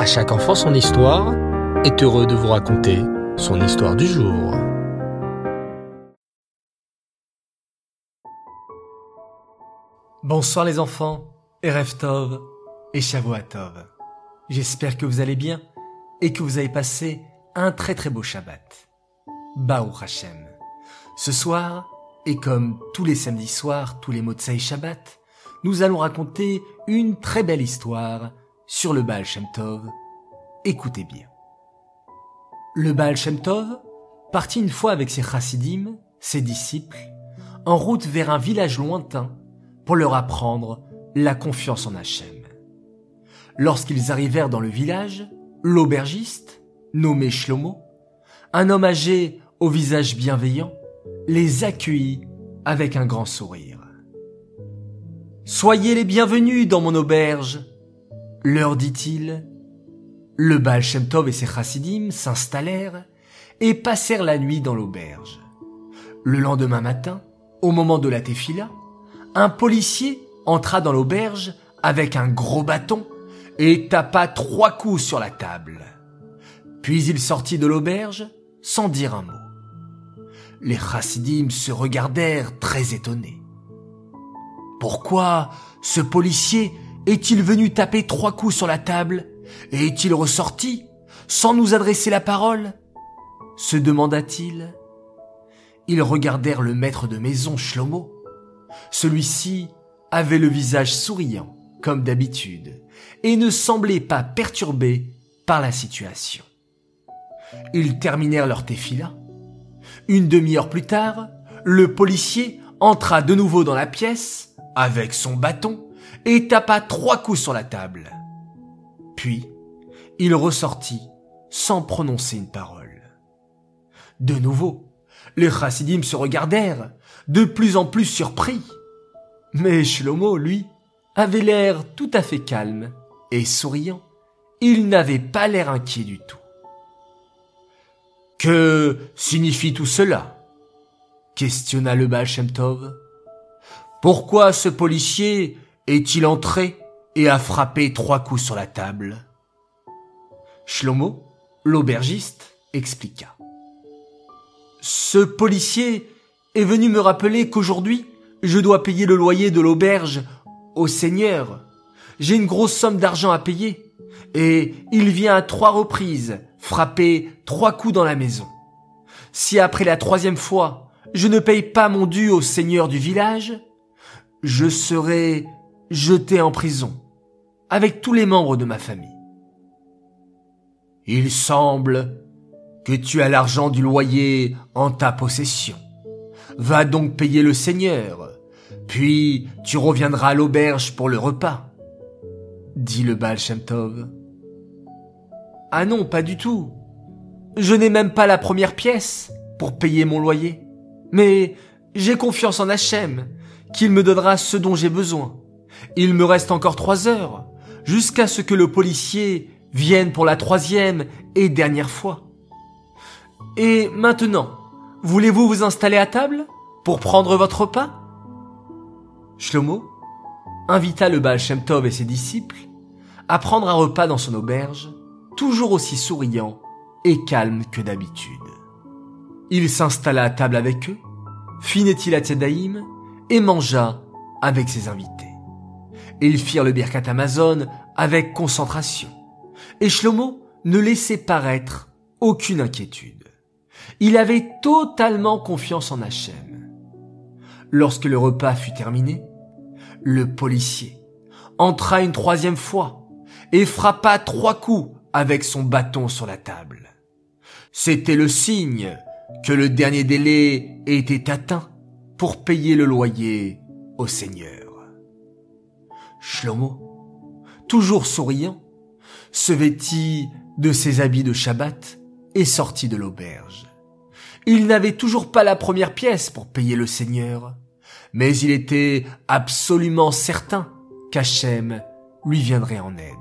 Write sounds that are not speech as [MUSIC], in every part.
À chaque enfant son histoire est heureux de vous raconter son histoire du jour. Bonsoir les enfants, Erev Tov et Shavuatov. J'espère que vous allez bien et que vous avez passé un très très beau Shabbat. Baou Hashem. Ce soir, et comme tous les samedis soirs, tous les Motsai Shabbat, nous allons raconter une très belle histoire sur le Baal Shem Tov. Écoutez bien. Le Baal Shem Tov partit une fois avec ses chassidim, ses disciples, en route vers un village lointain pour leur apprendre la confiance en Hachem. Lorsqu'ils arrivèrent dans le village, l'aubergiste, nommé Shlomo, un homme âgé au visage bienveillant, les accueillit avec un grand sourire. Soyez les bienvenus dans mon auberge, leur dit-il. Le Baal et ses chassidim s'installèrent et passèrent la nuit dans l'auberge. Le lendemain matin, au moment de la tefila, un policier entra dans l'auberge avec un gros bâton et tapa trois coups sur la table. Puis il sortit de l'auberge sans dire un mot. Les chassidim se regardèrent très étonnés. Pourquoi ce policier est-il venu taper trois coups sur la table et est-il ressorti sans nous adresser la parole se demanda-t-il. Ils regardèrent le maître de maison Shlomo. Celui-ci avait le visage souriant, comme d'habitude, et ne semblait pas perturbé par la situation. Ils terminèrent leur tefila. Une demi-heure plus tard, le policier entra de nouveau dans la pièce avec son bâton et tapa trois coups sur la table. Puis, il ressortit sans prononcer une parole. De nouveau, les chassidim se regardèrent, de plus en plus surpris. Mais Shlomo, lui, avait l'air tout à fait calme et souriant. Il n'avait pas l'air inquiet du tout. Que signifie tout cela? questionna le Baal Shem Tov. Pourquoi ce policier est-il entré et a frappé trois coups sur la table? Shlomo, l'aubergiste, expliqua. Ce policier est venu me rappeler qu'aujourd'hui, je dois payer le loyer de l'auberge au Seigneur. J'ai une grosse somme d'argent à payer. Et il vient à trois reprises frapper trois coups dans la maison. Si après la troisième fois, je ne paye pas mon dû au Seigneur du village, je serai jeté en prison avec tous les membres de ma famille. Il semble que tu as l'argent du loyer en ta possession. Va donc payer le Seigneur, puis tu reviendras à l'auberge pour le repas, dit le Baal. Ah non, pas du tout. Je n'ai même pas la première pièce pour payer mon loyer. Mais j'ai confiance en Hachem, qu'il me donnera ce dont j'ai besoin. Il me reste encore trois heures, jusqu'à ce que le policier vienne pour la troisième et dernière fois. Et maintenant, voulez-vous vous installer à table pour prendre votre repas Shlomo invita le Baal Tov et ses disciples à prendre un repas dans son auberge, toujours aussi souriant et calme que d'habitude. Il s'installa à table avec eux, fit Netilat et mangea avec ses invités. Ils firent le Birkat Amazon avec concentration. Et Shlomo ne laissait paraître aucune inquiétude. Il avait totalement confiance en Hachem. Lorsque le repas fut terminé, le policier entra une troisième fois et frappa trois coups avec son bâton sur la table. C'était le signe que le dernier délai était atteint pour payer le loyer au Seigneur. Shlomo, toujours souriant, se vêtit de ses habits de Shabbat et sortit de l'auberge. Il n'avait toujours pas la première pièce pour payer le Seigneur, mais il était absolument certain qu'Hachem lui viendrait en aide.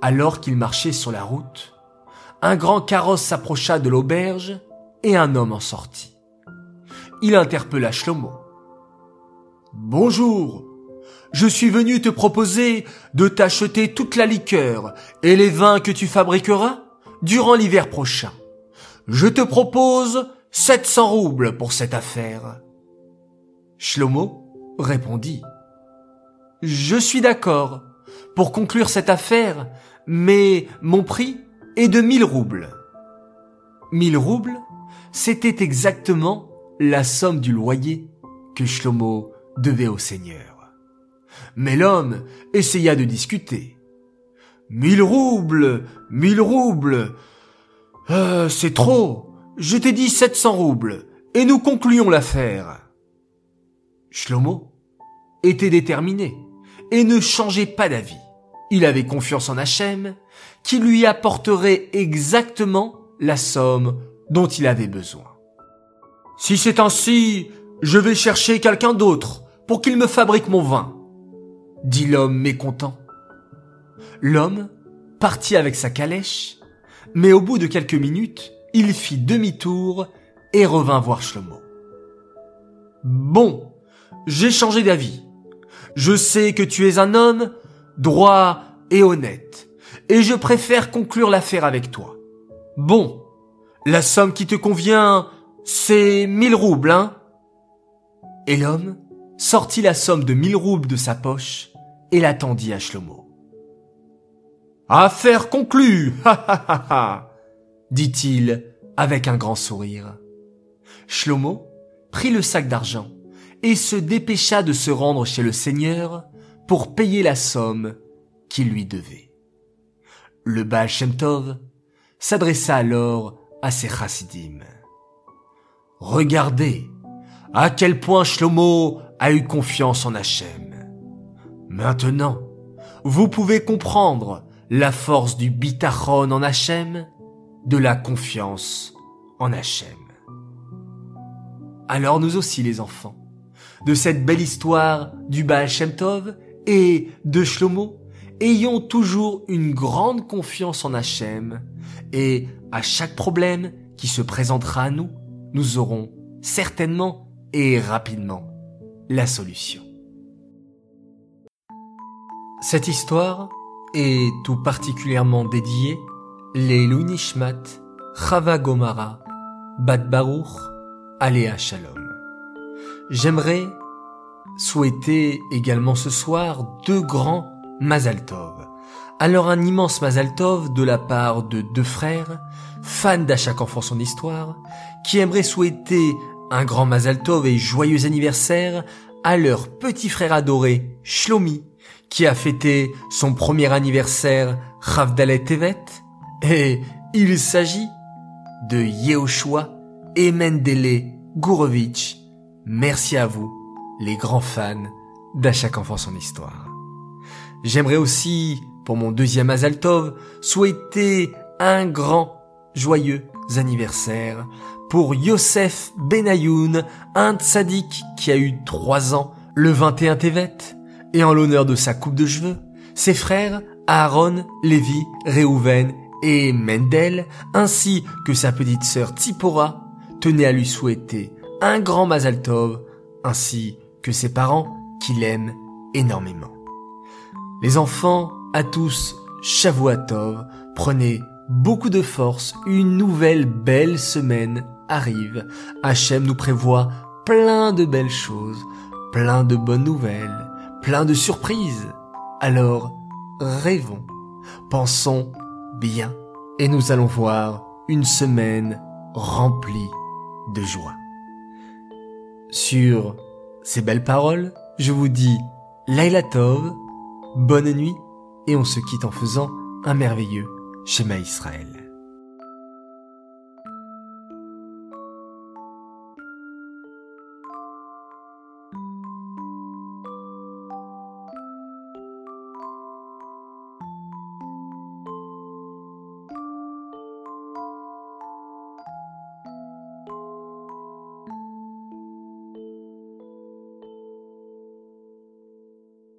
Alors qu'il marchait sur la route, un grand carrosse s'approcha de l'auberge et un homme en sortit. Il interpella Shlomo. Bonjour, je suis venu te proposer de t'acheter toute la liqueur et les vins que tu fabriqueras durant l'hiver prochain. Je te propose 700 roubles pour cette affaire. Shlomo répondit. Je suis d'accord pour conclure cette affaire, mais mon prix est de 1000 roubles. 1000 roubles, c'était exactement la somme du loyer que Shlomo devait au Seigneur. Mais l'homme essaya de discuter. Mille roubles, mille roubles. Euh, c'est trop. Je t'ai dit 700 roubles, et nous concluons l'affaire. Shlomo était déterminé et ne changeait pas d'avis. Il avait confiance en Hachem, qui lui apporterait exactement la somme dont il avait besoin. Si c'est ainsi, je vais chercher quelqu'un d'autre pour qu'il me fabrique mon vin, dit l'homme mécontent. L'homme partit avec sa calèche, mais au bout de quelques minutes, il fit demi-tour et revint voir Shlomo. Bon, j'ai changé d'avis. Je sais que tu es un homme droit et honnête, et je préfère conclure l'affaire avec toi. Bon, la somme qui te convient, c'est mille roubles, hein? Et l'homme sortit la somme de mille roubles de sa poche et l'attendit à Shlomo. Affaire conclue, [LAUGHS] ha ha ha ha, dit-il avec un grand sourire. Shlomo prit le sac d'argent et se dépêcha de se rendre chez le Seigneur pour payer la somme qu'il lui devait. Le Baal Shem Tov s'adressa alors à ses chassidim. Regardez à quel point Shlomo a eu confiance en Hachem. Maintenant, vous pouvez comprendre la force du bitachon en Hachem, de la confiance en Hachem. Alors nous aussi les enfants, de cette belle histoire du Baal Shem Tov et de Shlomo, ayons toujours une grande confiance en Hachem et à chaque problème qui se présentera à nous, nous aurons certainement et rapidement la solution. Cette histoire est tout particulièrement dédiée les Nishmat, Chava Gomara, Bat Baruch, Aléa Shalom. J'aimerais souhaiter également ce soir deux grands Mazal Tov. Alors un immense Mazal Tov de la part de deux frères, fans d'À chaque enfant son histoire, qui aimeraient souhaiter un grand Mazal Tov et joyeux anniversaire à leur petit frère adoré, Shlomi, qui a fêté son premier anniversaire Chavdalet Tevet, et il s'agit de Yehoshua et Mendele Gourovitch. Merci à vous, les grands fans d'À enfant son histoire. J'aimerais aussi, pour mon deuxième Azaltov, souhaiter un grand, joyeux anniversaire pour Yosef Benayoun, un tzaddik qui a eu trois ans le 21 Tevet, et en l'honneur de sa coupe de cheveux, ses frères Aaron, Lévi, Réhouven et Mendel, ainsi que sa petite sœur Tipora, tenaient à lui souhaiter un grand Mazal Tov, ainsi que ses parents qui l'aiment énormément. Les enfants, à tous, Shavuatov, prenez beaucoup de force, une nouvelle belle semaine arrive. Hachem nous prévoit plein de belles choses, plein de bonnes nouvelles, plein de surprises. Alors, rêvons, pensons bien, et nous allons voir une semaine remplie de joie. Sur ces belles paroles, je vous dis Laila Tov, bonne nuit, et on se quitte en faisant un merveilleux schéma Israël.